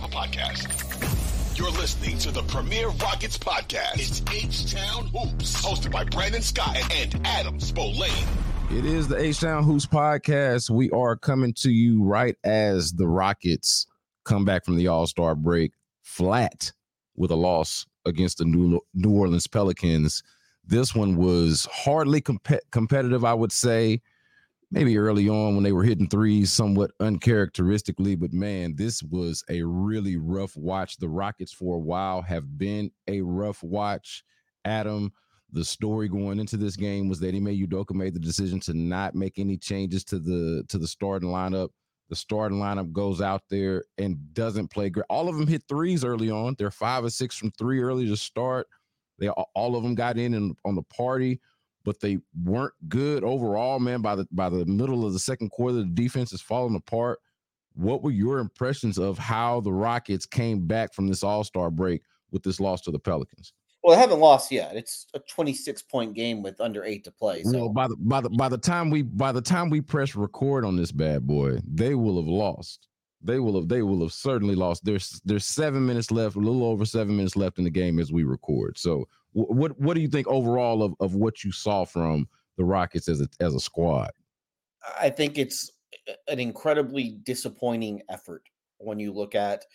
a podcast. You're listening to the Premier Rockets podcast. It's H Town Hoops, hosted by Brandon Scott and Adam Spolane. It is the H Town Hoops podcast. We are coming to you right as the Rockets come back from the All Star break flat with a loss against the New, New Orleans Pelicans. This one was hardly comp- competitive, I would say maybe early on when they were hitting threes somewhat uncharacteristically, but man, this was a really rough watch. The Rockets for a while have been a rough watch. Adam, the story going into this game was that Ime Udoka made the decision to not make any changes to the to the starting lineup. The starting lineup goes out there and doesn't play great. All of them hit threes early on. They're five or six from three early to start. They all of them got in and on the party but they weren't good overall, man. By the by the middle of the second quarter, the defense is falling apart. What were your impressions of how the Rockets came back from this All-Star break with this loss to the Pelicans? Well, they haven't lost yet. It's a 26 point game with under eight to play. So. No, by the by the by the time we by the time we press record on this bad boy, they will have lost. They will have they will have certainly lost. There's there's seven minutes left, a little over seven minutes left in the game as we record. So what what do you think overall of, of what you saw from the Rockets as a as a squad? I think it's an incredibly disappointing effort when you look at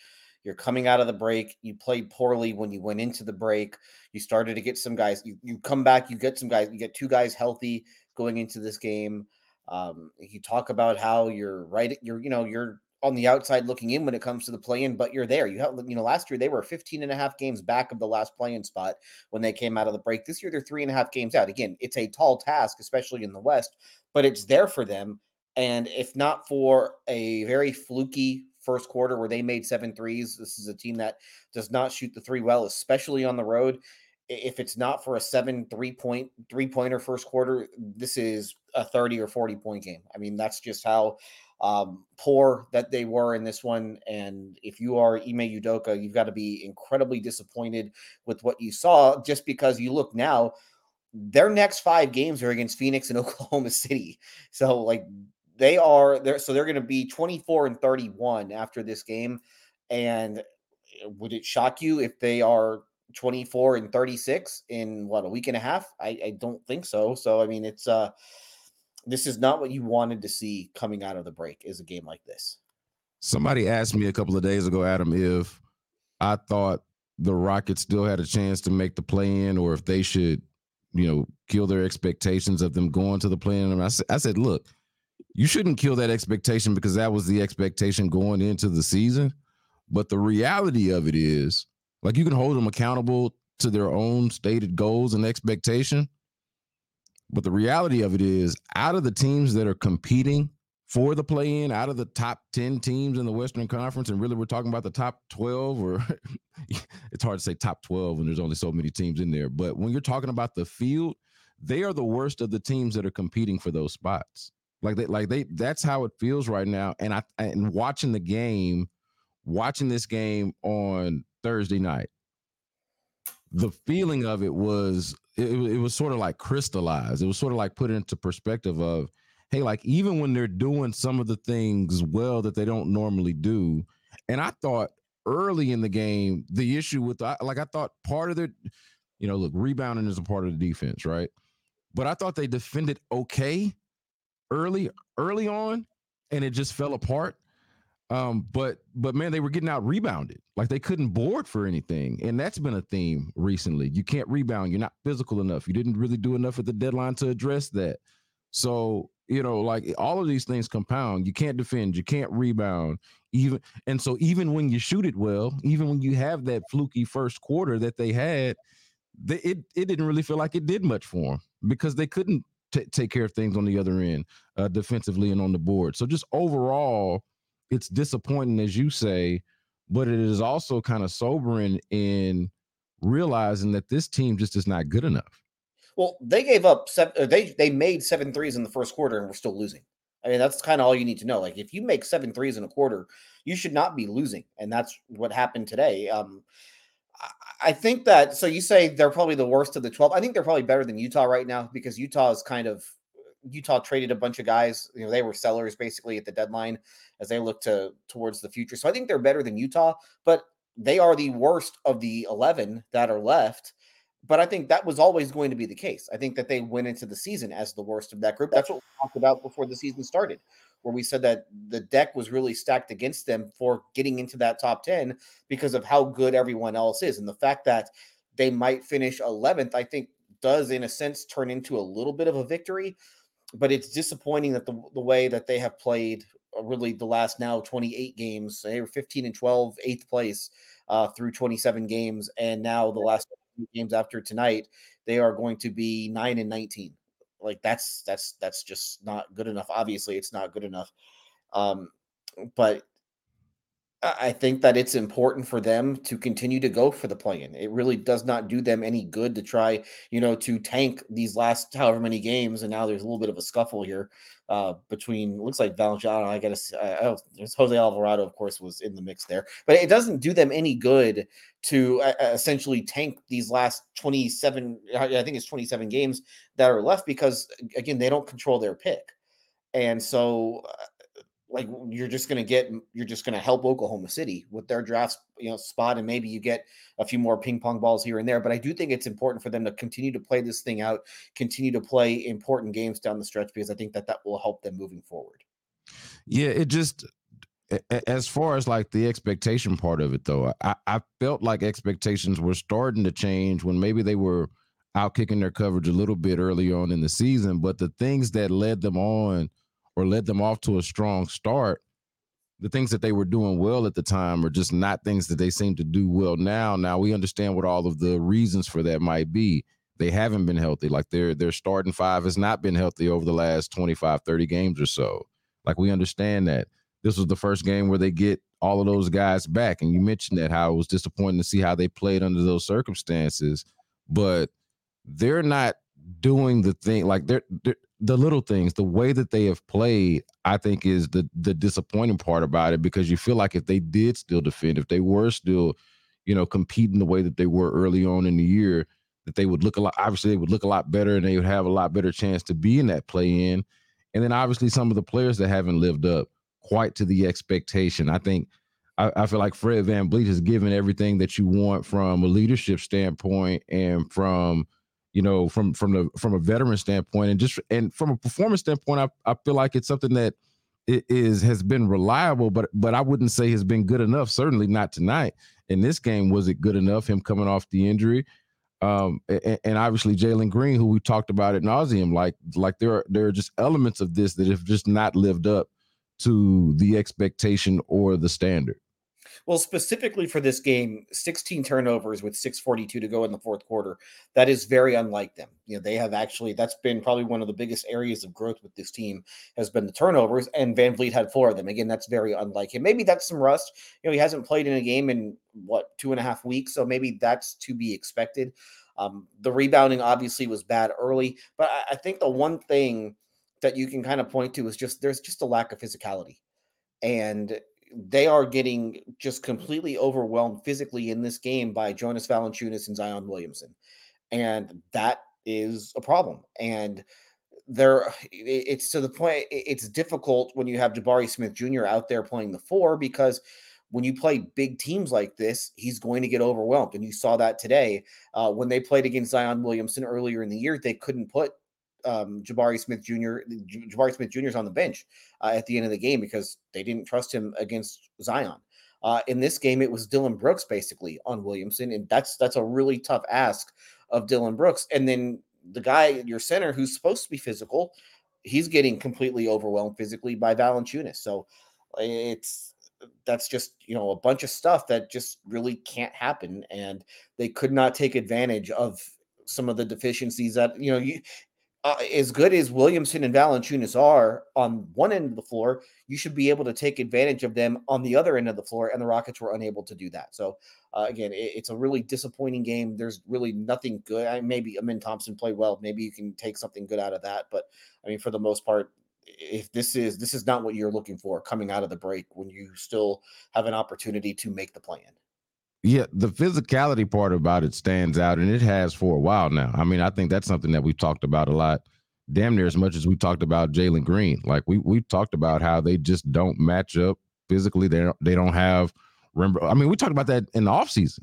you're coming out of the break. You played poorly when you went into the break. You started to get some guys. You, you come back. You get some guys. You get two guys healthy going into this game. Um, you talk about how you're right. You're you know you're on the outside looking in when it comes to the play-in, but you're there. You have, you know, last year they were 15 and a half games back of the last play-in spot when they came out of the break. This year they're three and a half games out. Again, it's a tall task, especially in the West, but it's there for them. And if not for a very fluky first quarter where they made seven threes, this is a team that does not shoot the three well, especially on the road. If it's not for a seven three point three pointer first quarter, this is a 30 or 40 point game. I mean, that's just how um, poor that they were in this one. And if you are Ime Udoka, you've got to be incredibly disappointed with what you saw just because you look now, their next five games are against Phoenix and Oklahoma City. So, like, they are there. So, they're going to be 24 and 31 after this game. And eh, would it shock you if they are 24 and 36 in what a week and a half? I, I don't think so. So, I mean, it's, uh, this is not what you wanted to see coming out of the break is a game like this. Somebody asked me a couple of days ago, Adam, if I thought the Rockets still had a chance to make the play in or if they should, you know, kill their expectations of them going to the play in. And I, I said, look, you shouldn't kill that expectation because that was the expectation going into the season. But the reality of it is, like, you can hold them accountable to their own stated goals and expectation. But the reality of it is, out of the teams that are competing for the play in, out of the top 10 teams in the Western Conference, and really we're talking about the top 12, or it's hard to say top 12 when there's only so many teams in there. But when you're talking about the field, they are the worst of the teams that are competing for those spots. Like they, like they, that's how it feels right now. And I, and watching the game, watching this game on Thursday night, the feeling of it was it, it was sort of like crystallized. It was sort of like put into perspective of, hey, like even when they're doing some of the things well that they don't normally do. And I thought early in the game, the issue with like I thought part of the, you know, look, rebounding is a part of the defense, right? But I thought they defended okay. early early on, and it just fell apart. Um, but but man, they were getting out rebounded. Like they couldn't board for anything. And that's been a theme recently. You can't rebound, you're not physical enough. You didn't really do enough at the deadline to address that. So, you know, like all of these things compound. You can't defend, you can't rebound, even and so even when you shoot it well, even when you have that fluky first quarter that they had, they, it it didn't really feel like it did much for them because they couldn't t- take care of things on the other end, uh, defensively and on the board. So just overall, it's disappointing, as you say, but it is also kind of sobering in realizing that this team just is not good enough. Well, they gave up seven. Uh, they they made seven threes in the first quarter, and we're still losing. I mean, that's kind of all you need to know. Like, if you make seven threes in a quarter, you should not be losing, and that's what happened today. Um, I think that. So you say they're probably the worst of the twelve. I think they're probably better than Utah right now because Utah is kind of Utah traded a bunch of guys. You know, they were sellers basically at the deadline as they look to towards the future. So I think they're better than Utah, but they are the worst of the 11 that are left. But I think that was always going to be the case. I think that they went into the season as the worst of that group. That's what we talked about before the season started, where we said that the deck was really stacked against them for getting into that top 10 because of how good everyone else is. And the fact that they might finish 11th, I think does, in a sense, turn into a little bit of a victory but it's disappointing that the, the way that they have played uh, really the last now 28 games they were 15 and 12 eighth place uh, through 27 games and now the last games after tonight they are going to be 9 and 19 like that's that's that's just not good enough. Obviously it's not good enough. Um but I think that it's important for them to continue to go for the play-in. It really does not do them any good to try, you know, to tank these last however many games. And now there's a little bit of a scuffle here uh, between looks like Valanciunas. I got to. Uh, there's Jose Alvarado, of course, was in the mix there, but it doesn't do them any good to uh, essentially tank these last 27. I think it's 27 games that are left because again they don't control their pick, and so uh, like you're just going to get you're just going to help Oklahoma City with their draft you know spot and maybe you get a few more ping pong balls here and there but I do think it's important for them to continue to play this thing out continue to play important games down the stretch because I think that that will help them moving forward. Yeah, it just as far as like the expectation part of it though, I, I felt like expectations were starting to change when maybe they were out kicking their coverage a little bit early on in the season, but the things that led them on or led them off to a strong start, the things that they were doing well at the time are just not things that they seem to do well now. Now we understand what all of the reasons for that might be. They haven't been healthy. Like their their starting five has not been healthy over the last 25, 30 games or so. Like we understand that. This was the first game where they get all of those guys back. And you mentioned that how it was disappointing to see how they played under those circumstances. But they're not doing the thing like they're, they're the little things, the way that they have played, I think is the the disappointing part about it because you feel like if they did still defend, if they were still, you know, competing the way that they were early on in the year, that they would look a lot obviously they would look a lot better and they would have a lot better chance to be in that play in. And then obviously some of the players that haven't lived up quite to the expectation. I think I, I feel like Fred Van VanVleet has given everything that you want from a leadership standpoint and from you know, from from the from a veteran standpoint, and just and from a performance standpoint, I, I feel like it's something that is has been reliable, but but I wouldn't say has been good enough. Certainly not tonight. In this game, was it good enough? Him coming off the injury, um, and, and obviously Jalen Green, who we talked about at nauseum, like like there are there are just elements of this that have just not lived up to the expectation or the standard. Well, specifically for this game, 16 turnovers with 642 to go in the fourth quarter. That is very unlike them. You know, they have actually that's been probably one of the biggest areas of growth with this team has been the turnovers, and VanVleet had four of them. Again, that's very unlike him. Maybe that's some rust. You know, he hasn't played in a game in what two and a half weeks, so maybe that's to be expected. Um, the rebounding obviously was bad early, but I, I think the one thing that you can kind of point to is just there's just a lack of physicality. And they are getting just completely overwhelmed physically in this game by Jonas Valanciunas and Zion Williamson, and that is a problem. And there, it's to the point. It's difficult when you have Jabari Smith Jr. out there playing the four because when you play big teams like this, he's going to get overwhelmed. And you saw that today uh, when they played against Zion Williamson earlier in the year. They couldn't put um, Jabari Smith Jr. Jabari Smith Jr. is on the bench uh, at the end of the game because they didn't trust him against Zion. Uh, in this game, it was Dillon Brooks basically on Williamson, and that's that's a really tough ask of Dillon Brooks. And then the guy, your center, who's supposed to be physical, he's getting completely overwhelmed physically by Valanciunas. So it's that's just you know a bunch of stuff that just really can't happen, and they could not take advantage of some of the deficiencies that you know you uh, as good as Williamson and Valanciunas are on one end of the floor, you should be able to take advantage of them on the other end of the floor, and the Rockets were unable to do that. So, uh, again, it, it's a really disappointing game. There's really nothing good. I, maybe Amen Thompson played well. Maybe you can take something good out of that. But I mean, for the most part, if this is this is not what you're looking for coming out of the break when you still have an opportunity to make the play-in. Yeah, the physicality part about it stands out, and it has for a while now. I mean, I think that's something that we've talked about a lot, damn near as much as we talked about Jalen Green. Like we we talked about how they just don't match up physically. They don't they don't have. Remember, I mean, we talked about that in the offseason.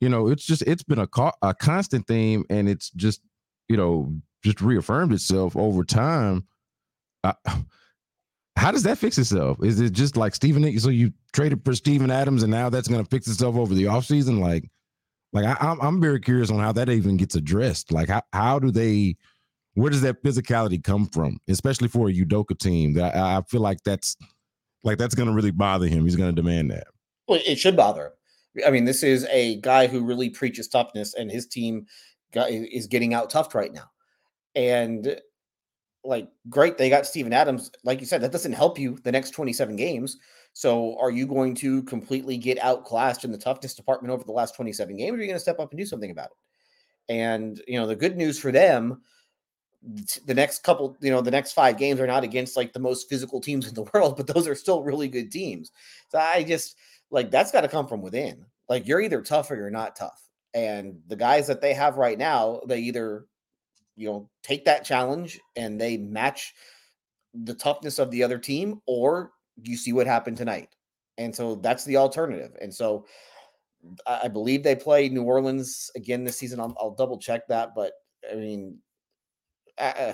You know, it's just it's been a co- a constant theme, and it's just you know just reaffirmed itself over time. Uh, how does that fix itself? Is it just like Steven? So you traded for Steven Adams, and now that's going to fix itself over the offseason? Like, like I, am I'm, I'm very curious on how that even gets addressed. Like, how how do they? Where does that physicality come from, especially for a Udoka team? That I, I feel like that's like that's going to really bother him. He's going to demand that. Well, it should bother him. I mean, this is a guy who really preaches toughness, and his team is getting out toughed right now. And like great they got Steven Adams like you said that doesn't help you the next 27 games. So are you going to completely get outclassed in the toughness department over the last 27 games or are you going to step up and do something about it? And you know the good news for them the next couple you know the next five games are not against like the most physical teams in the world but those are still really good teams. So i just like that's got to come from within. Like you're either tough or you're not tough. And the guys that they have right now they either you know take that challenge and they match the toughness of the other team or you see what happened tonight. And so that's the alternative. And so i believe they play new orleans again this season. I'll, I'll double check that but i mean uh,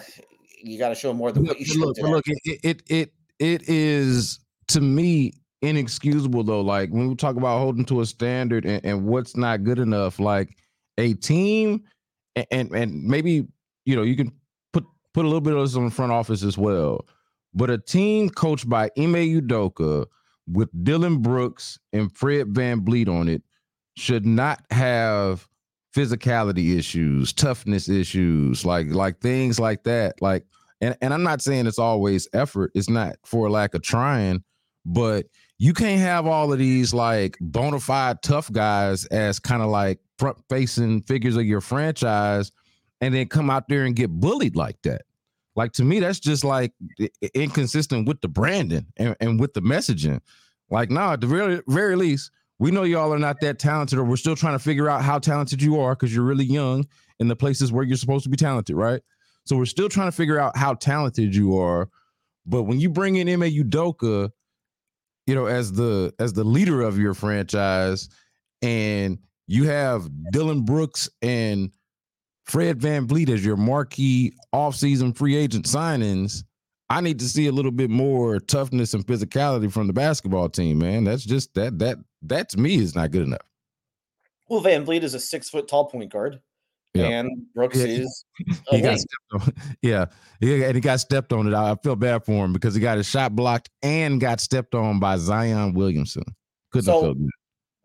you got to show more than what you look, look it, it it it is to me inexcusable though. Like when we talk about holding to a standard and, and what's not good enough like a team and, and and maybe you know, you can put put a little bit of this on the front office as well. But a team coached by Ime Udoka with Dillon Brooks and Fred VanVleet on it should not have physicality issues, toughness issues, like like things like that. Like, and, and I'm not saying it's always effort, it's not for lack of trying, but you can't have all of these like bona fide tough guys as kind of like front facing figures of your franchise and then come out there and get bullied like that. Like to me, that's just like inconsistent with the branding and, and with the messaging. Like, nah, at the very very least, we know y'all are not that talented, or we're still trying to figure out how talented you are because you're really young in the places where you're supposed to be talented, right? So we're still trying to figure out how talented you are. But when you bring in Ime Udoka, you know, as the as the leader of your franchise, and you have Dillon Brooks and Fred Van VanVleet as your marquee offseason free agent signings, I need to see a little bit more toughness and physicality from the basketball team, man. That's just that that that to me is not good enough. Well, VanVleet is a six foot tall point guard. And Brooks yeah. is he got stepped on. Yeah. and he got stepped on it. I feel bad for him because he got his shot blocked and got stepped on by Zion Williamson. Couldn't so, have felt good.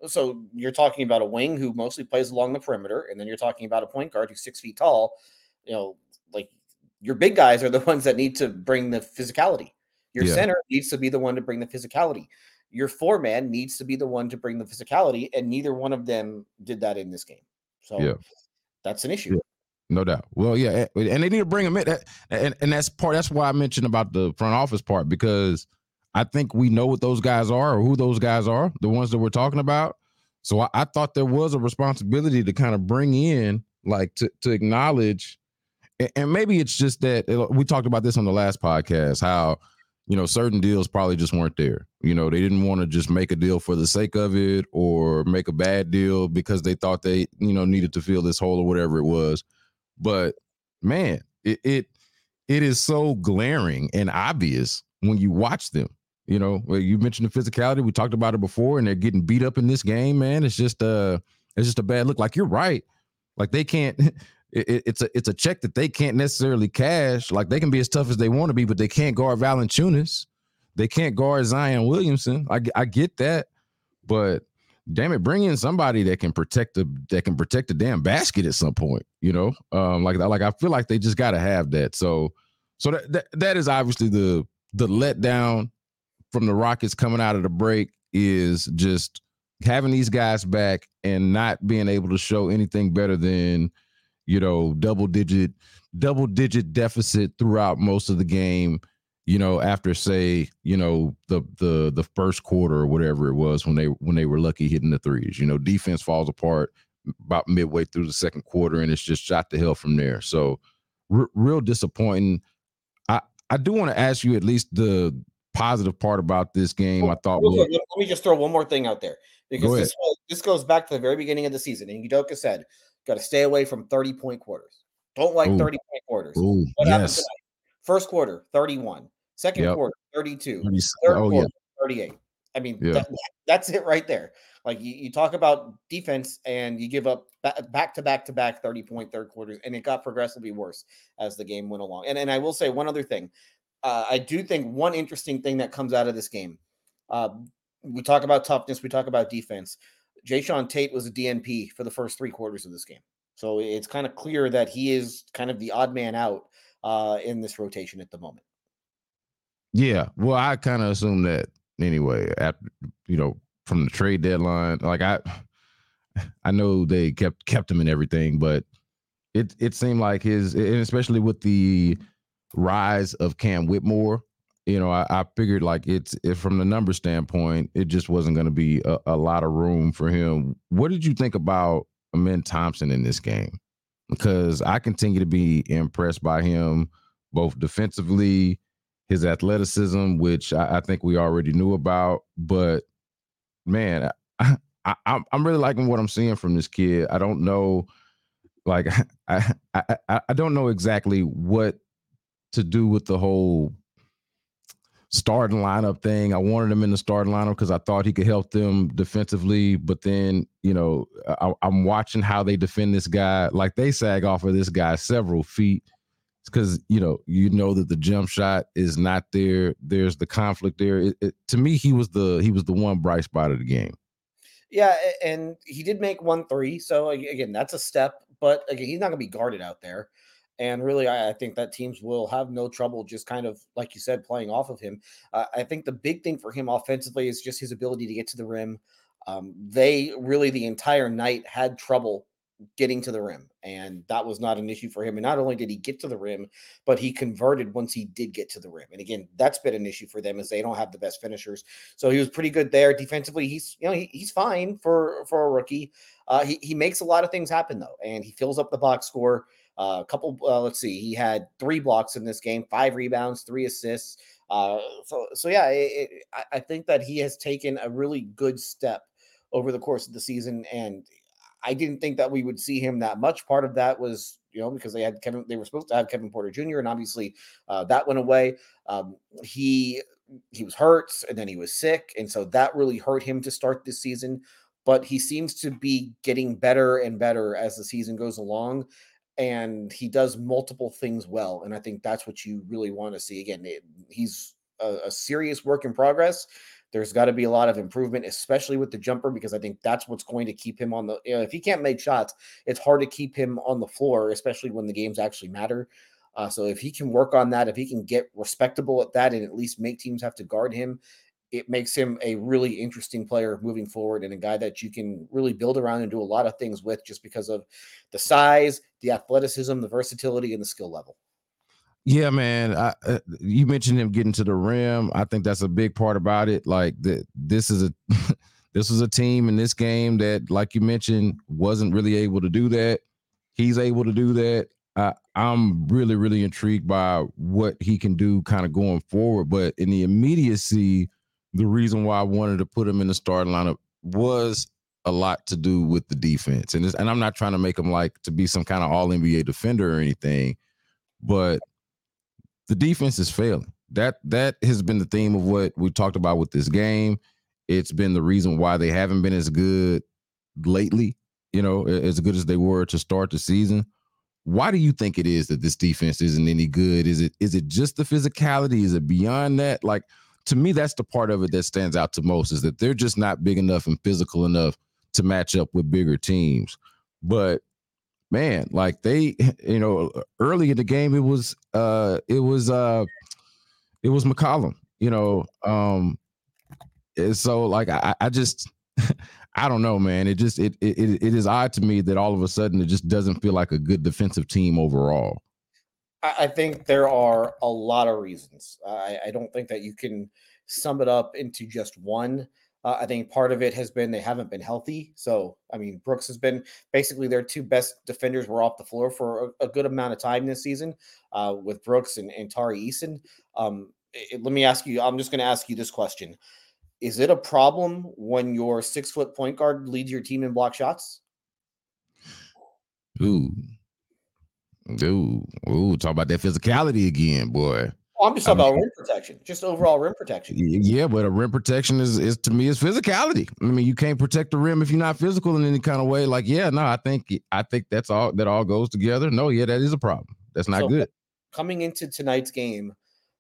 So you're talking about a wing who mostly plays along the perimeter, and then you're talking about a point guard who's six feet tall. You know, like your big guys are the ones that need to bring the physicality. Your yeah. center needs to be the one to bring the physicality. Your four man needs to be the one to bring the physicality, and neither one of them did that in this game. So yeah. that's an issue. Yeah. No doubt. Well, yeah, and they need to bring them in, and and that's part. That's why I mentioned about the front office part because I think we know what those guys are or who those guys are, the ones that we're talking about. So I, I thought there was a responsibility to kind of bring in, like, to to acknowledge, and, and maybe it's just that uh, we talked about this on the last podcast, how you know certain deals probably just weren't there. You know, they didn't want to just make a deal for the sake of it or make a bad deal because they thought they you know needed to fill this hole or whatever it was. But man, it, it it is so glaring and obvious when you watch them. You know, you mentioned the physicality. We talked about it before, and they're getting beat up in this game. Man, it's just a it's just a bad look. Like you're right. Like they can't. It, it's a it's a check that they can't necessarily cash. Like they can be as tough as they want to be, but they can't guard Valanciunas. They can't guard Zion Williamson. I I get that, but damn it, bring in somebody that can protect the that can protect the damn basket at some point. You know, um, like like I feel like they just got to have that. So so that, that that is obviously the the letdown from the Rockets coming out of the break is just having these guys back and not being able to show anything better than you know double digit double digit deficit throughout most of the game you know after say you know the the the first quarter or whatever it was when they when they were lucky hitting the threes. You know defense falls apart about midway through the second quarter and it's just shot to hell from there. So r- real disappointing. I i do want to ask you at least the positive part about this game well, i thought was, let me just throw one more thing out there because this, this goes back to the very beginning of the season and Udoka said got to stay away from 30 point quarters don't like Ooh. 30 point quarters Ooh, what yes. tonight First quarter, 31. Second yep. quarter, 32. Third oh, quarter, yeah. 38. I mean, yeah. that, that's it right there. Like you, you, talk about defense and you give up back to back to back 30 point third quarters, and it got progressively worse as the game went along. And, and I will say one other thing. Uh, I do think one interesting thing that comes out of this game. Uh, we talk about toughness, we talk about defense. Jae'Sean Tate was a DNP for the first three quarters of this game. So it's kind of clear that he is kind of the odd man out uh, in this rotation at the moment. Yeah, well, I kind of assume that anyway. After you know, from the trade deadline, like I, I know they kept kept him and everything, but it it seemed like his, and especially with the rise of Cam Whitmore, you know, I, I figured like it's if from the number standpoint, it just wasn't going to be a, a, lot of room for him. What did you think about Amen Thompson in this game? Because I continue to be impressed by him both defensively his athleticism, which I, I, think we already knew about. But man, I, I, I'm really liking what I'm seeing from this kid. I don't know, like I, I I don't know exactly what to do with the whole starting lineup thing. I wanted him in the starting lineup because I thought he could help them defensively. But then, you know, I, I'm watching how they defend this guy. Like they sag off of this guy several feet because you know you know that the jump shot is not there. There's the conflict there. It, it, to me, he was the he was the one bright spot of the game. Yeah, and he did make one three. So again, that's a step, but again, he's not going to be guarded out there. And really, I, I, think that teams will have no trouble just kind of, like you said, playing off of him. Uh, I think the big thing for him offensively is just his ability to get to the rim. Um, they really, the entire night, had trouble getting to the rim. And that was not an issue for him. And not only did he get to the rim, but he converted once he did get to the rim. And again, that's been an issue for them as they don't have the best finishers. So he was pretty good there. Defensively, he's you know, he, he's fine for for a rookie. Uh, he, he makes a lot of things happen though, and he fills up the box score. Uh, a couple, uh, let's see, he had three blocks in this game, five rebounds, three assists. Uh, so, so yeah, it, it, I think that he has taken a really good step over the course of the season, and I didn't think that we would see him that much. Part of that was, you know, because they had Kevin, they were supposed to have Kevin Porter Jr. and obviously uh, that went away. Um, he he was hurt and then he was sick, and so that really hurt him to start this season. But he seems to be getting better and better as the season goes along, and he does multiple things well. And I think that's what you really want to see. Again, it, he's a, a serious work in progress there's got to be a lot of improvement, especially with the jumper, because I think that's what's going to keep him on the. You know, if he can't make shots, it's hard to keep him on the floor, especially when the games actually matter. Uh, so if he can work on that, if he can get respectable at that, and at least make teams have to guard him, it makes him a really interesting player moving forward and a guy that you can really build around and do a lot of things with just because of the size, the athleticism, the versatility, and the skill level. Yeah, man. I, uh, you mentioned him getting to the rim. I think that's a big part about it. Like the, this is a this was a team in this game that, like you mentioned, wasn't really able to do that. He's able to do that. I, I'm really, really intrigued by what he can do, kind of going forward. But in the immediacy, the reason why I wanted to put him in the starting lineup was a lot to do with the defense. And and I'm not trying to make him like to be some kind of all NBA defender or anything, but the defense is failing. That that has been the theme of what we talked about with this game. It's been the reason why they haven't been as good lately, you know, as good as they were to start the season. Why do you think it is that this defense isn't any good? Is it is it just the physicality? Is it beyond that? Like to me, that's the part of it that stands out to most is that they're just not big enough and physical enough to match up with bigger teams. But man, like they, you know, early in the game, it was uh it was uh it was McCollum, you know. Um so like I, I just I don't know, man. It just it, it it is odd to me that all of a sudden it just doesn't feel like a good defensive team overall. I think there are a lot of reasons. I, I don't think that you can sum it up into just one. Uh, I think part of it has been they haven't been healthy. So, I mean, Brooks has been basically their two best defenders were off the floor for a, a good amount of time this season uh, with Brooks and, and Tari Eason. Um, it, let me ask you, I'm just going to ask you this question is it a problem when your six foot point guard leads your team in block shots? Ooh. Ooh. Ooh. Talk about that physicality again, boy. Oh, I'm just talking I mean, about rim protection, just overall rim protection. Yeah, but a rim protection is, is to me is physicality. I mean, you can't protect the rim if you're not physical in any kind of way. Like, yeah, no, I think I think that's all that all goes together. No, yeah, that is a problem. That's not so, good. Coming into tonight's game,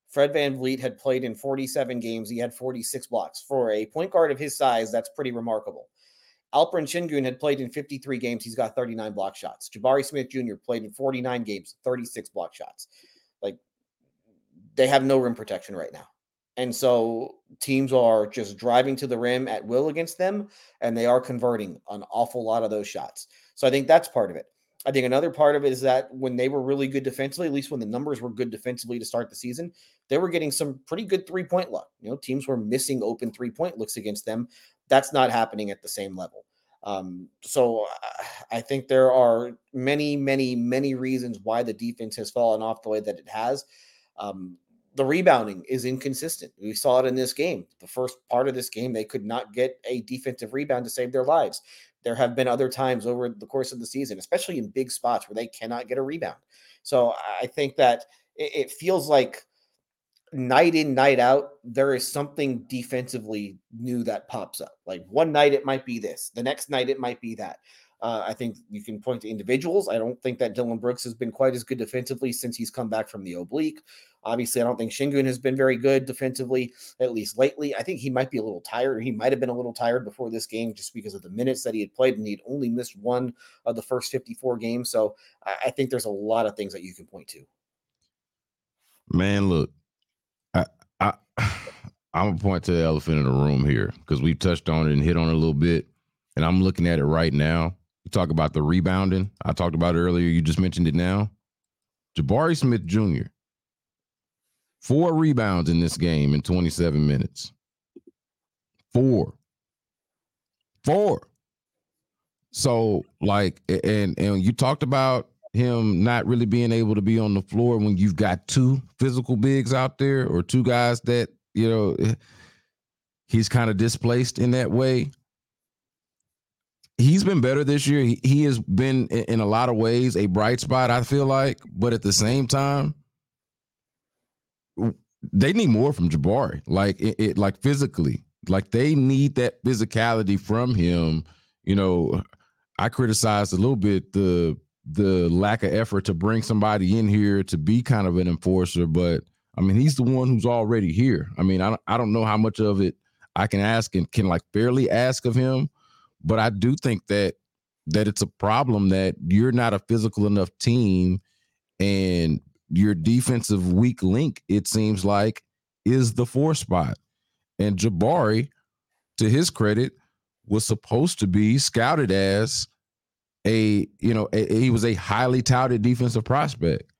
Fred Van VanVleet had played in 47 games. He had 46 blocks. For a point guard of his size, that's pretty remarkable. Alperen Sengun had played in 53 games. He's got 39 block shots. Jabari Smith Jr. played in 49 games, 36 block shots. Like they have no rim protection right now. And so teams are just driving to the rim at will against them, and they are converting an awful lot of those shots. So I think that's part of it. I think another part of it is that when they were really good defensively, at least when the numbers were good defensively to start the season, they were getting some pretty good three point luck. You know, teams were missing open three point looks against them. That's not happening at the same level. Um, so I think there are many, many, many reasons why the defense has fallen off the way that it has. Um, the rebounding is inconsistent. We saw it in this game. The first part of this game, they could not get a defensive rebound to save their lives. There have been other times over the course of the season, especially in big spots where they cannot get a rebound. So I think that it, feels like night in, night out, there is something defensively new that pops up. Like one night it might be this, the next night it might be that. Uh, I think you can point to individuals. I don't think that Dillon Brooks has been quite as good defensively since he's come back from the oblique. Obviously, I don't think Sengun has been very good defensively, at least lately. I think he might be a little tired, he might have been a little tired before this game just because of the minutes that he had played, and he'd only missed one of the first 54 games. So I, I think there's a lot of things that you can point to. Man, look, I, I I'm gonna point to the elephant in the room here because we've touched on it and hit on it a little bit, and I'm looking at it right now. Talk about the rebounding. I talked about it earlier. You just mentioned it now. Jabari Smith Jr. Four rebounds in this game in 27 minutes. Four. Four. So like and and you talked about him not really being able to be on the floor when you've got two physical bigs out there or two guys that, you know, he's kind of displaced in that way. He's been better this year. He, has been in a lot of ways a bright spot, I feel like, but at the same time, they need more from Jabari, like it, it, like physically, like they need that physicality from him. You know, I criticized a little bit the the lack of effort to bring somebody in here to be kind of an enforcer, but I mean, he's the one who's already here. I mean, I don't, I don't know how much of it I can ask and can like fairly ask of him, but I do think that that it's a problem that you're not a physical enough team and your defensive weak link, it seems like, is the four spot. And Jabari, to his credit, was supposed to be scouted as a, you know, a, he was a highly touted defensive prospect.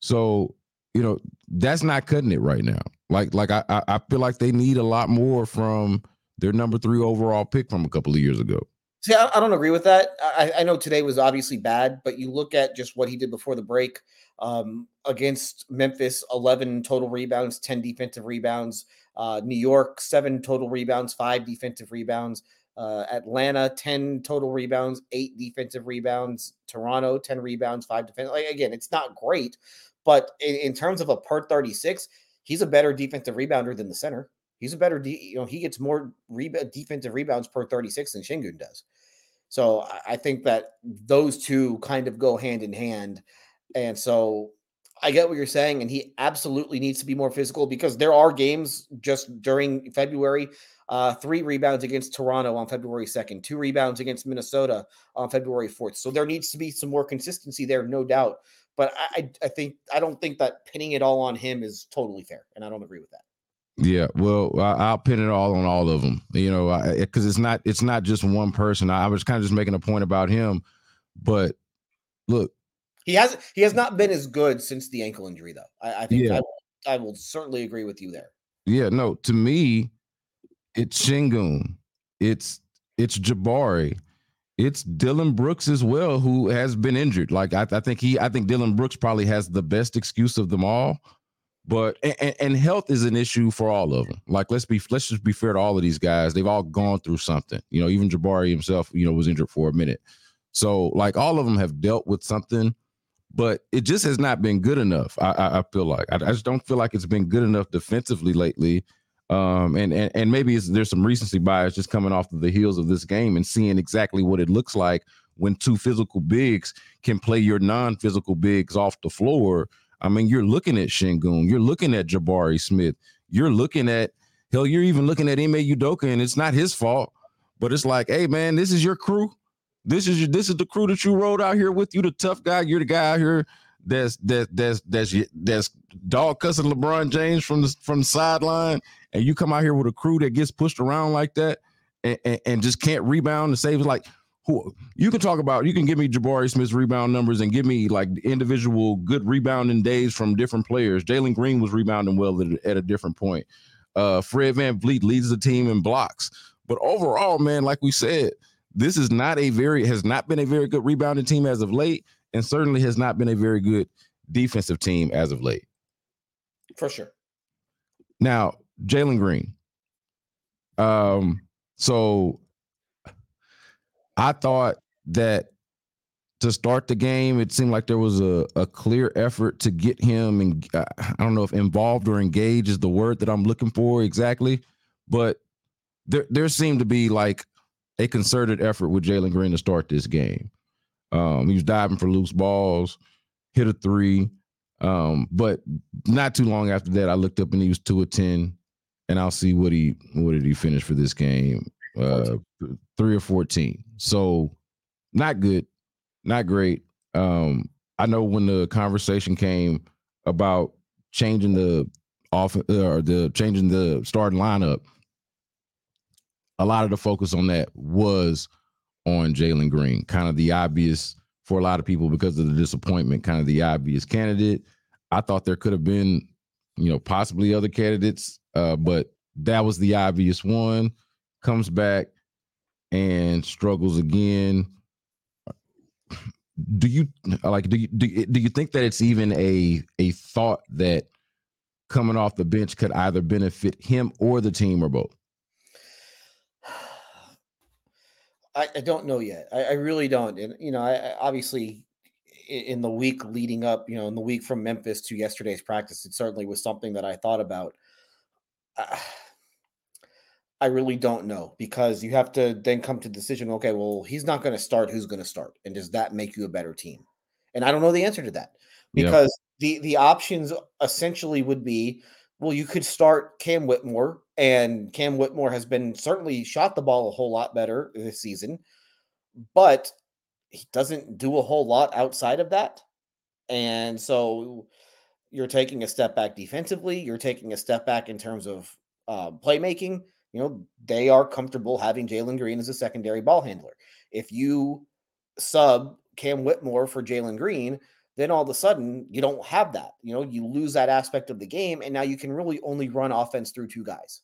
So, you know, that's not cutting it right now. Like, like I, I feel like they need a lot more from their number three overall pick from a couple of years ago. See, I, don't agree with that. I, I, know today was obviously bad, but you look at just what he did before the break um, against Memphis 11 total rebounds, 10 defensive rebounds. Uh, New York, seven total rebounds, five defensive rebounds. Uh, Atlanta, 10 total rebounds, eight defensive rebounds. Toronto, 10 rebounds, five defense. Like, again, it's not great, But in, in terms of a per 36, he's a better defensive rebounder than the center. He's a better, de- you know, he gets more reba- defensive rebounds per 36 than Sengun does. So I think that those two kind of go hand in hand. And so I get what you're saying, and he absolutely needs to be more physical because there are games just during February. Uh, three rebounds against Toronto on February 2nd, two rebounds against Minnesota on February 4th. So there needs to be some more consistency there, no doubt. But I, I think I don't think that pinning it all on him is totally fair, and I don't agree with that. Yeah, well, I, will pin it all on all of them. You know, because eh, it's not it's not just one person. I, I was kind of just making a point about him, but look, he has he has not been as good since the ankle injury, though. I, I think yeah. I, I, will certainly agree with you there. Yeah, no, to me, it's Sengun, it's it's Jabari, it's Dillon Brooks as well, who has been injured. Like I, I think he, I think Dillon Brooks probably has the best excuse of them all. But and, and health is an issue for all of them. Like let's be let's just be fair to all of these guys. They've all gone through something. You know, even Jabari himself, you know, was injured for a minute. So like all of them have dealt with something but it just has not been good enough. I, I, I feel like I, I, just don't feel like it's been good enough defensively lately. Um, and and and maybe there's some recency bias just coming off of the heels of this game and seeing exactly what it looks like when two physical bigs can play your non-physical bigs off the floor. I mean, you're looking at Sengun, you're looking at Jabari Smith, you're looking at hell, you're even looking at Ime Udoka, and it's not his fault, but it's like, hey man, this is your crew this is your, this is the crew that you rode out here with. You the tough guy. You're the guy out here that's that that's that's that's dog cussing LeBron James from the from the sideline, and you come out here with a crew that gets pushed around like that and, and, and just can't rebound and save like who you can talk about you can give me Jabari Smith's rebound numbers and give me like individual good rebounding days from different players. Jalen Green was rebounding well at, at a different point. Uh, Fred VanVleet leads the team in blocks. But overall, man, like we said, this is not a very has not been a very good rebounding team as of late, and certainly has not been a very good defensive team as of late. For sure. Now, Jalen Green. Um, so I thought that to start the game, it seemed like there was a, a clear effort to get him and uh, I don't know if involved or engaged is the word that I'm looking for exactly, but there there seemed to be like a concerted effort with Jalen Green to start this game. Um, he was diving for loose balls, hit a three. Um, but not too long after that, I looked up and he was two of ten, and I'll see what he what did he finish for this game? Uh, three or fourteen. So not good, not great. Um, I know when the conversation came about changing the off or the changing the starting lineup, a lot of the focus on that was on Jalen Green, kind of the obvious for a lot of people because of the disappointment, kind of the obvious candidate. I thought there could have been, you know, possibly other candidates, uh, but that was the obvious one. Comes back and struggles again. Do you like? Do you do do you think that it's even a a thought that coming off the bench could either benefit him or the team or both? I, I don't know yet. I, I, really don't. And you know, I, I, obviously in the week leading up, you know, in the week from Memphis to yesterday's practice, it certainly was something that I thought about. Uh, I really don't know because you have to then come to the decision. Okay, well, he's not going to start. Who's going to start? And does that make you a better team? And I don't know the answer to that because the the options essentially would be well, you could start Cam Whitmore, and Cam Whitmore has been certainly shot the ball a whole lot better this season, but he doesn't do a whole lot outside of that. And so you're taking a step back defensively, you're taking a step back in terms of uh, playmaking. You know, they are comfortable having Jalen Green as a secondary ball handler. If you sub Cam Whitmore for Jalen Green, then all of a sudden you don't have that. You know, you lose that aspect of the game, and now you can really only run offense through two guys.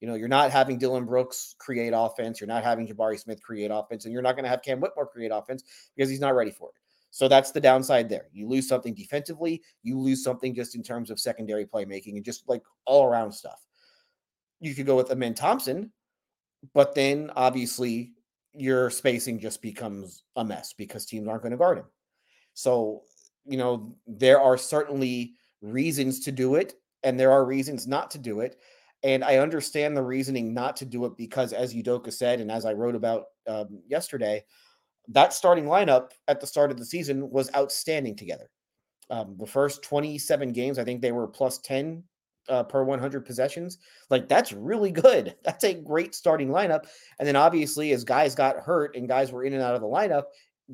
You know, you're not having Dillon Brooks create offense, you're not having Jabari Smith create offense, and you're not going to have Cam Whitmore create offense because he's not ready for it. So that's the downside there. You lose something defensively, you lose something just in terms of secondary playmaking and just like all around stuff. You could go with Amen Thompson, but then obviously your spacing just becomes a mess because teams aren't going to guard him. So you know, there are certainly reasons to do it and there are reasons not to do it. And I understand the reasoning not to do it because, as Udoka said, and as I wrote about um, yesterday, that starting lineup at the start of the season was outstanding together. Um, the first 27 games, I think they were plus 10 uh, per 100 possessions. Like that's really good. That's a great starting lineup. And then obviously, as guys got hurt and guys were in and out of the lineup,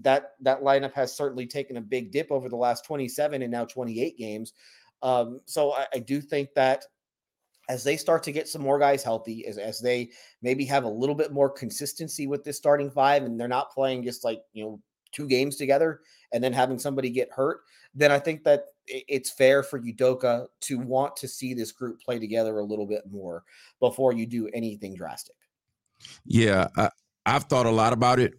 that that lineup has certainly taken a big dip over the last 27 and now 28 games. Um, so I, I do think that as they start to get some more guys healthy, as, as they maybe have a little bit more consistency with this starting five, and they're not playing just like, you know, two games together and then having somebody get hurt, then I think that it's fair for Udoka to want to see this group play together a little bit more before you do anything drastic. Yeah, I, have thought a lot about it,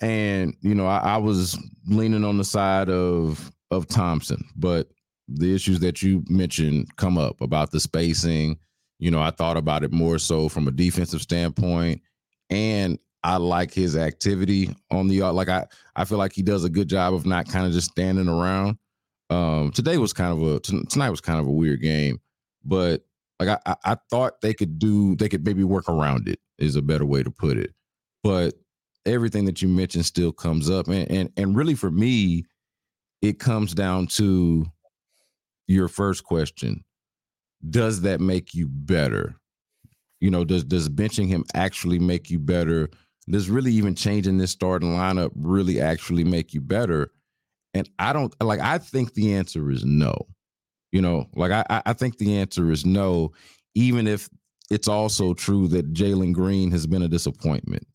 and you know, I, I was leaning on the side of of Thompson, but the issues that you mentioned come up about the spacing. You know, I thought about it more so from a defensive standpoint, and I like his activity on the yard. Like I, I feel like he does a good job of not kind of just standing around. Um, today was kind of a tonight was kind of a weird game, but like I, I thought they could do they could maybe work around it is a better way to put it. But everything that you mentioned still comes up, and and and really for me, it comes down to your first question: Does that make you better? You know, does does benching him actually make you better? Does really even changing this starting lineup really actually make you better? And I don't like, I think the answer is no. You know, like I, I think the answer is no, even if it's also true that Jalen Green has been a disappointment,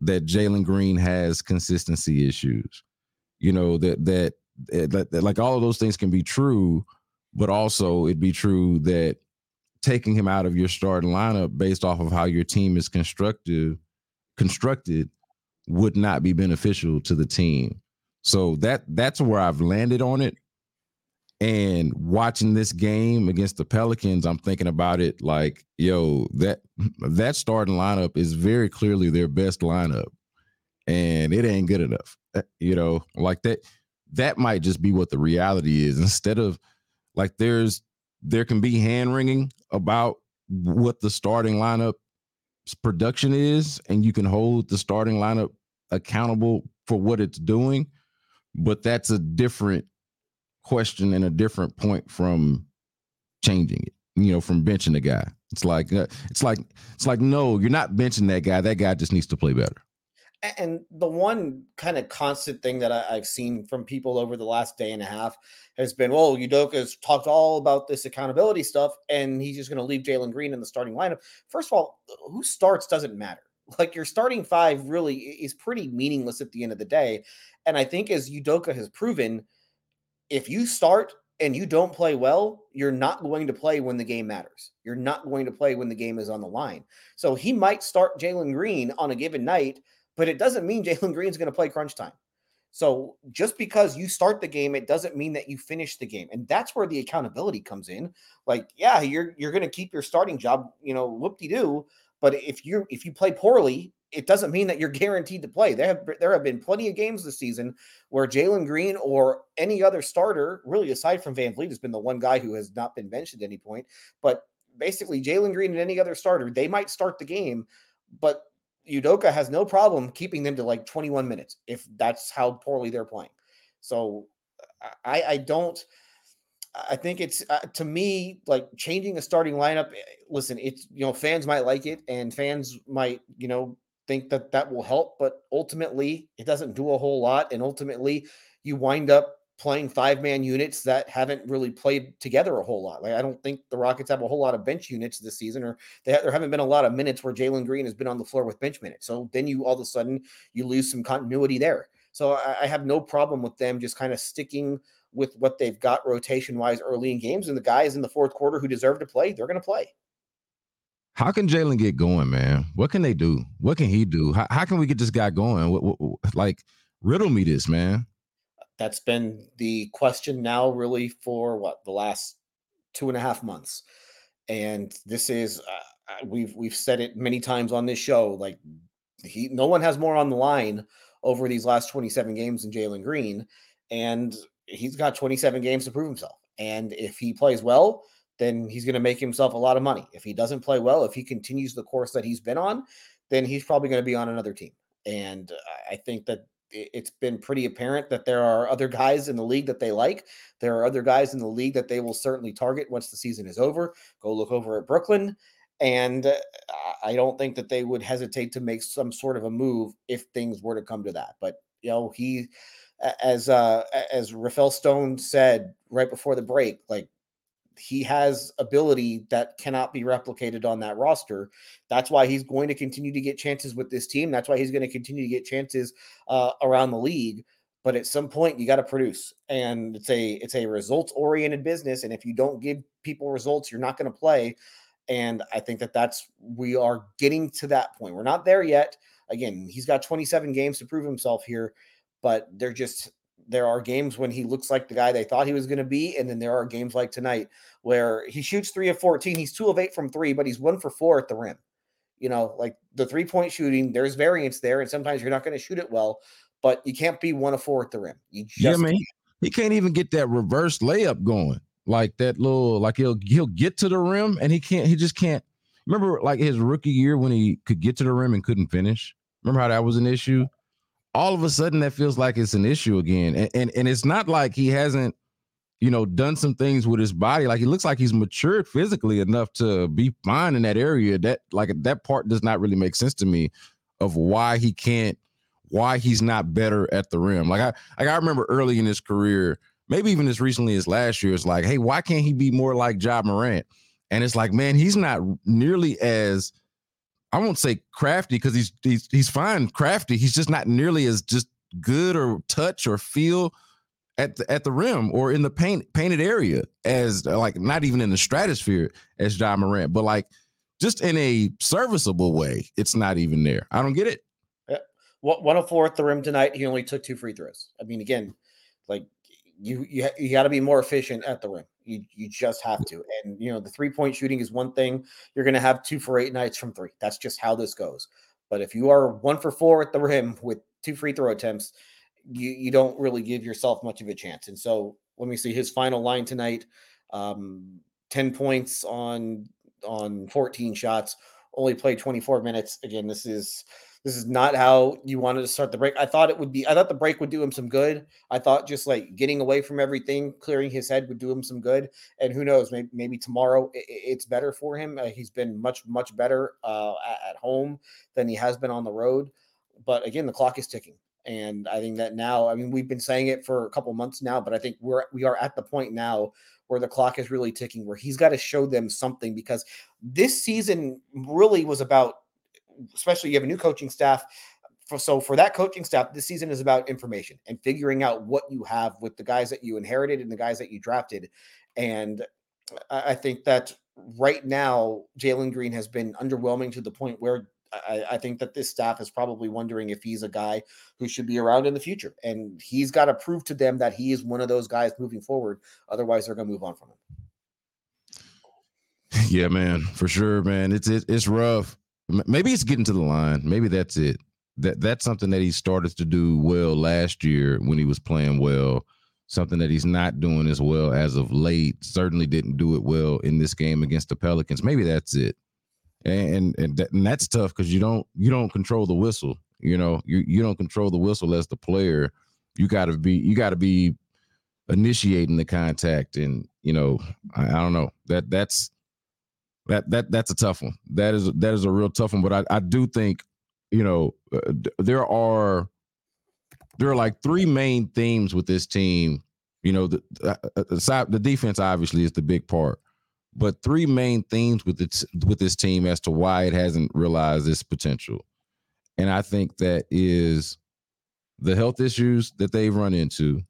that Jalen Green has consistency issues, you know, that, that, that, that like all of those things can be true, but also it'd be true that taking him out of your starting lineup based off of how your team is constructive constructed would not be beneficial to the team. So that that's where I've landed on it. And watching this game against the Pelicans, I'm thinking about it like, yo, that that starting lineup is very clearly their best lineup. And it ain't good enough. Eh, you know, like that that might just be what the reality is. Instead of like there's there can be hand wringing about what the starting lineup production is, and you can hold the starting lineup accountable for what it's doing but that's a different question and a different point from changing it you know from benching the guy it's like uh, it's like it's like no you're not benching that guy that guy just needs to play better and the one kind of constant thing that I, have seen from people over the last day and a half has been, well, Udoka's talked all about this accountability stuff, and he's just going to leave Jalen Green in the starting lineup. First of all, who starts doesn't matter. Like your starting five really is pretty meaningless at the end of the day. And I think as Udoka has proven, if you start and you don't play well, you're not going to play when the game matters. You're not going to play when the game is on the line. So he might start Jalen Green on a given night, but it doesn't mean Jalen Green's going to play crunch time. So just because you start the game, it doesn't mean that you finish the game. And that's where the accountability comes in. Like, yeah, you're you're going to keep your starting job, you know, whoop-de-doo. But if you if you play poorly, it doesn't mean that you're guaranteed to play. There have there have been plenty of games this season where Jalen Green or any other starter, really aside from VanVleet, has been the one guy who has not been benched at any point. But basically, Jalen Green and any other starter, they might start the game, but Udoka has no problem keeping them to like 21 minutes if that's how poorly they're playing. So I, I don't. I think it's uh, to me like changing a starting lineup. Eh, listen, it's you know fans might like it and fans might you know think that that will help, but ultimately it doesn't do a whole lot. And ultimately, you wind up playing five man units that haven't really played together a whole lot. Like I don't think the Rockets have a whole lot of bench units this season, or they, there haven't been a lot of minutes where Jalen Green has been on the floor with bench minutes. So then you all of a sudden you lose some continuity there. So I, I have no problem with them just kind of sticking with what they've got rotation wise early in games, and the guys in the fourth quarter who deserve to play, they're going to play. How can Jalen get going, man? What can they do? What can he do? How, how can we get this guy going? What, what, what, like, riddle me this, man. That's been the question now, really, for what the last two and a half months, and this is uh, uh we've we've said it many times on this show. Like, he no one has more on the line over these last twenty seven games than Jalen Green, and he's got 27 games to prove himself. And if he plays well, then he's going to make himself a lot of money. If he doesn't play well, if he continues the course that he's been on, then he's probably going to be on another team. And I think that it's been pretty apparent that there are other guys in the league that they like. There are other guys in the league that they will certainly target once the season is over. Go look over at Brooklyn. And uh, I don't think that they would hesitate to make some sort of a move if things were to come to that. But, you know, he, as uh, as Rafael Stone said right before the break, like he has ability that cannot be replicated on that roster. That's why he's going to continue to get chances with this team. That's why he's going to continue to get chances uh, around the league. But at some point, you got to produce, and it's a it's a results oriented business. And if you don't give people results, you're not going to play. And I think that that's we are getting to that point. We're not there yet. Again, he's got 27 games to prove himself here, but they're just there are games when he looks like the guy they thought he was going to be, and then there are games like tonight where he shoots three of 14. He's two of eight from three, but he's one for four at the rim. You know, like the three point shooting, there's variance there, and sometimes you're not going to shoot it well, but you can't be one of four at the rim. You just yeah, man. He can't even get that reverse layup going. Like that little, like he'll he'll get to the rim and he can't. He just can't. Remember, like his rookie year when he could get to the rim and couldn't finish. Remember how that was an issue? All of a sudden that feels like it's an issue again. And, and and it's not like he hasn't, you know, done some things with his body. Like he looks like he's matured physically enough to be fine in that area. That like that part does not really make sense to me of why he can't, why he's not better at the rim. Like I like I remember early in his career, maybe even as recently as last year, it's like, hey, why can't he be more like Ja Morant? And it's like, man, he's not nearly as I won't say crafty because he's he's he's fine crafty. He's just not nearly as just good or touch or feel at the, at the rim or in the paint painted area as like not even in the stratosphere as Ja Morant, but like just in a serviceable way, it's not even there. I don't get it. Yeah. 104 at the rim tonight. He only took two free throws. I mean, again, like you you you got to be more efficient at the rim. You you just have to. And you know, the three point shooting is one thing. You're going to have two for eight nights from three. That's just how this goes. But if you are one for four at the rim with two free throw attempts, you you don't really give yourself much of a chance. And so let me see his final line tonight. Um, 10 points on on 14 shots, only played 24 minutes. Again, this is this is not how you wanted to start the break. I thought it would be, I thought the break would do him some good. I thought just like getting away from everything, clearing his head would do him some good. And who knows, maybe, maybe tomorrow it's better for him. Uh, he's been much, much better uh, at home than he has been on the road. But again, the clock is ticking. And I think that now, I mean, we've been saying it for a couple months now, but I think we're we are at the point now where the clock is really ticking, where he's got to show them something because this season really was about especially you have a new coaching staff. So for that coaching staff, this season is about information and figuring out what you have with the guys that you inherited and the guys that you drafted. And I think that right now, Jalen Green has been underwhelming to the point where I, I, think that this staff is probably wondering if he's a guy who should be around in the future. And he's got to prove to them that he is one of those guys moving forward. Otherwise, they're going to move on from him. Yeah, man, for sure, man. It's it, it's rough. Maybe it's getting to the line. Maybe that's it. That that's something that he started to do well last year when he was playing well. Something that he's not doing as well as of late. Certainly didn't do it well in this game against the Pelicans. Maybe that's it. And and, that, and that's tough because you don't you don't control the whistle. You know you you don't control the whistle as the player. You got to be you got to be initiating the contact and you know I, I don't know that that's that that that's a tough one. That is that is a real tough one. But I I do think you know uh, there are there are like three main themes with this team. You know the uh, uh, the, the defense obviously is the big part, but three main themes with its with this team as to why it hasn't realized its potential, and I think that is the health issues that they've run into.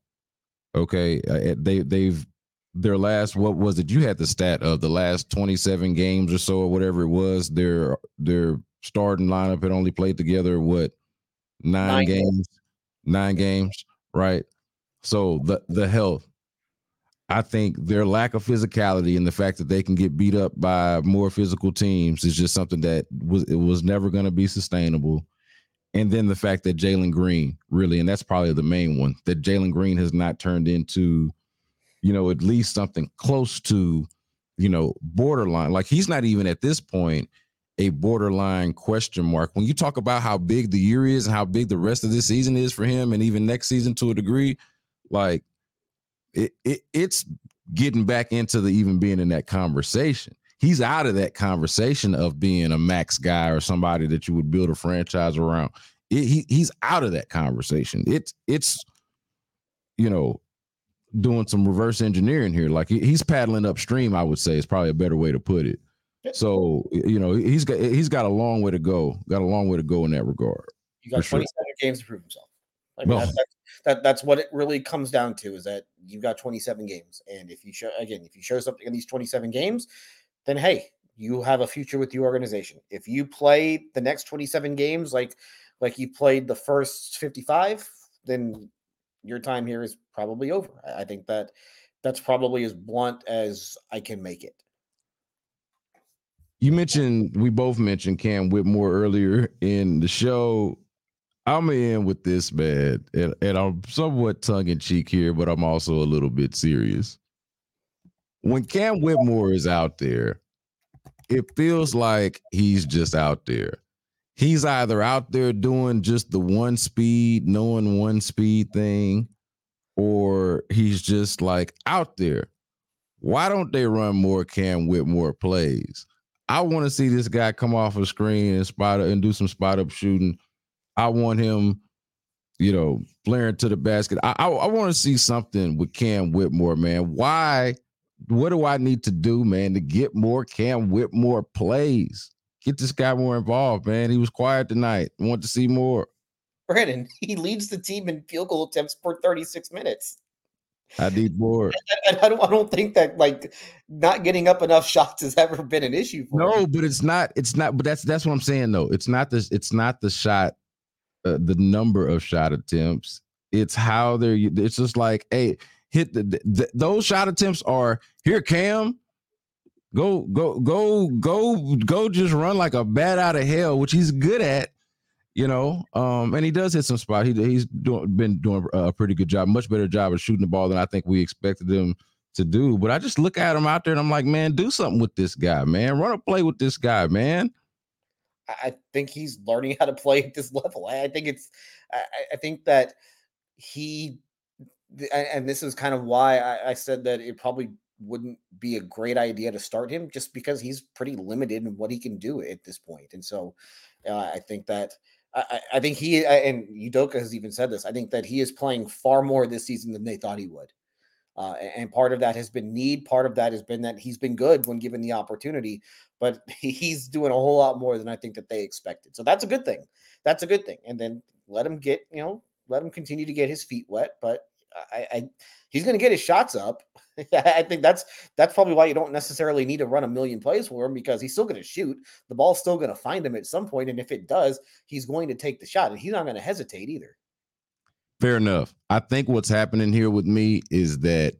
Okay, they they've their last what was it? You had the stat of the last 27 games or so or whatever it was. Their their starting lineup had only played together what nine, nine games, games, nine games, right? So the the health. I think their lack of physicality and the fact that they can get beat up by more physical teams is just something that was it was never going to be sustainable. and then the fact that Jalen Green really, and that's probably the main one, that Jalen Green has not turned into, you know, at least something close to, you know, borderline. Like he's not even at this point a borderline question mark. When you talk about how big the year is and how big the rest of this season is for him, and even next season to a degree, like it, it it's getting back into the even being in that conversation. He's out of that conversation of being a max guy or somebody that you would build a franchise around. It, he he's out of that conversation. It's it's you know doing some reverse engineering here. Like he's paddling upstream. I would say is probably a better way to put it. So you know he's got he's got a long way to go. Got a long way to go in that regard. You got 27 sure. games to prove himself. Like well, that's, that that's what it really comes down to is that you've got 27 games, and if you show again, if you show something in these 27 games, then hey, you have a future with the organization. If you play the next 27 games like like you played the first 55, then your time here is probably over. I think that that's probably as blunt as I can make it. You mentioned we both mentioned Cam Whitmore earlier in the show. I'm in with this, man, and, and I'm somewhat tongue in cheek here, but I'm also a little bit serious. When Cam Whitmore is out there, it feels like he's just out there. He's either out there doing just the one speed, knowing one speed thing, or he's just like out there. Why don't they run more Cam Whitmore plays? I want to see this guy come off a screen and spot and do some spot up shooting. I want him, you know, flaring to the basket. I I, I want to see something with Cam Whitmore, man. Why? What do I need to do, man, to get more Cam Whitmore plays? Get this guy more involved, man. He was quiet tonight. Want to see more. Brandon, he leads the team in field goal attempts per 36 minutes. I need more. And I don't, I don't think that like not getting up enough shots has ever been an issue. no, him. but it's not. It's not. But that's that's what I'm saying though. It's not this. It's not the shot, uh, the number of shot attempts. It's how they're. It's just like, hey, hit the, the those shot attempts are here. Cam, go go go go go. Just run like a bat out of hell, which he's good at you know, um, and he does hit some spot. He he's doing, been doing a pretty good job, much better job of shooting the ball than I think we expected him to do. But I just look at him out there and I'm like, man, do something with this guy, man. Run a play with this guy, man. I think he's learning how to play at this level. I think it's, I, I think that he, and this is kind of why I, I said that it probably wouldn't be a great idea to start him, just because he's pretty limited in what he can do at this point. And so, uh, I think that I, I think he and Udoka has even said this. I think that he is playing far more this season than they thought he would. Uh, and part of that has been need. Part of that has been that he's been good when given the opportunity, but he's doing a whole lot more than I think that they expected. So that's a good thing. That's a good thing. And then let him get, you know, let him continue to get his feet wet. But I, I he's going to get his shots up. I think that's that's probably why you don't necessarily need to run a million plays for him because he's still going to shoot. The ball's still going to find him at some point, and if it does, he's going to take the shot, and he's not going to hesitate either. Fair enough. I think what's happening here with me is that,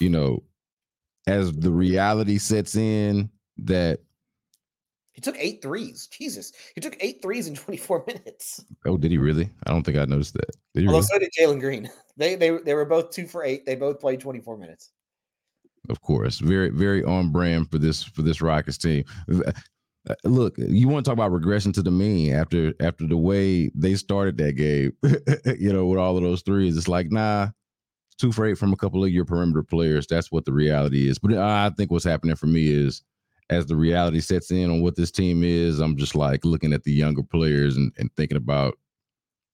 you know, as the reality sets in, that he took eight threes. Jesus, he took eight threes in 24 minutes. Oh, did he really? I don't think I noticed that. Did Although really? so did Jalen Green. They they they were both two for eight. They both played 24 minutes. Of course, very very on brand for this for this Rockets team. Uh, look, you want to talk about regression to the mean after after the way they started that game, you know, with all of those threes. It's like, nah, two for eight from a couple of your perimeter players. That's what the reality is. But I think what's happening for me is as the reality sets in on what this team is, I'm just like looking at the younger players and, and thinking about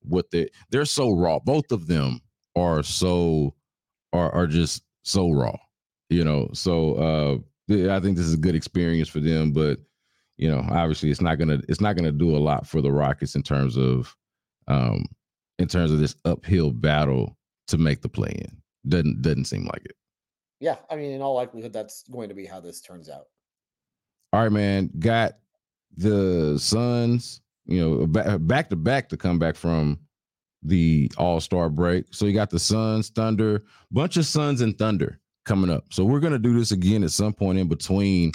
what they they're so raw. Both of them are so are are just so raw, you know. So uh I think this is a good experience for them, but you know, obviously it's not gonna it's not gonna do a lot for the Rockets in terms of um in terms of this uphill battle to make the play in. Doesn't doesn't seem like it. Yeah, I mean, in all likelihood, that's going to be how this turns out. All right, man. Got the Suns, you know, back to back to come back from the All Star break. So you got the Suns, Thunder, bunch of Suns and Thunder coming up. So we're gonna do this again at some point in between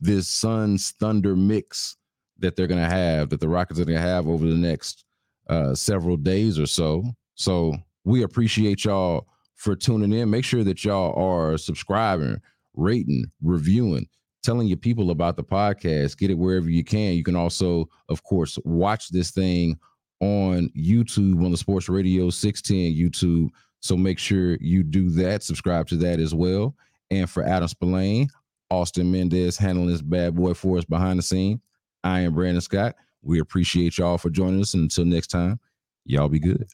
this Suns Thunder mix that they're gonna have, that the Rockets are gonna have over the next uh, several days or so. So we appreciate y'all for tuning in. Make sure that y'all are subscribing, rating, reviewing, telling your people about the podcast. Get it wherever you can. You can also, of course, watch this thing on YouTube on the Sports Radio 610 YouTube. So make sure you do that. Subscribe to that as well. And for Adam Spolane, Austin Mendez handling this bad boy for us behind the scene. I am Brandon Scott. We appreciate y'all for joining us. And until next time, y'all be good.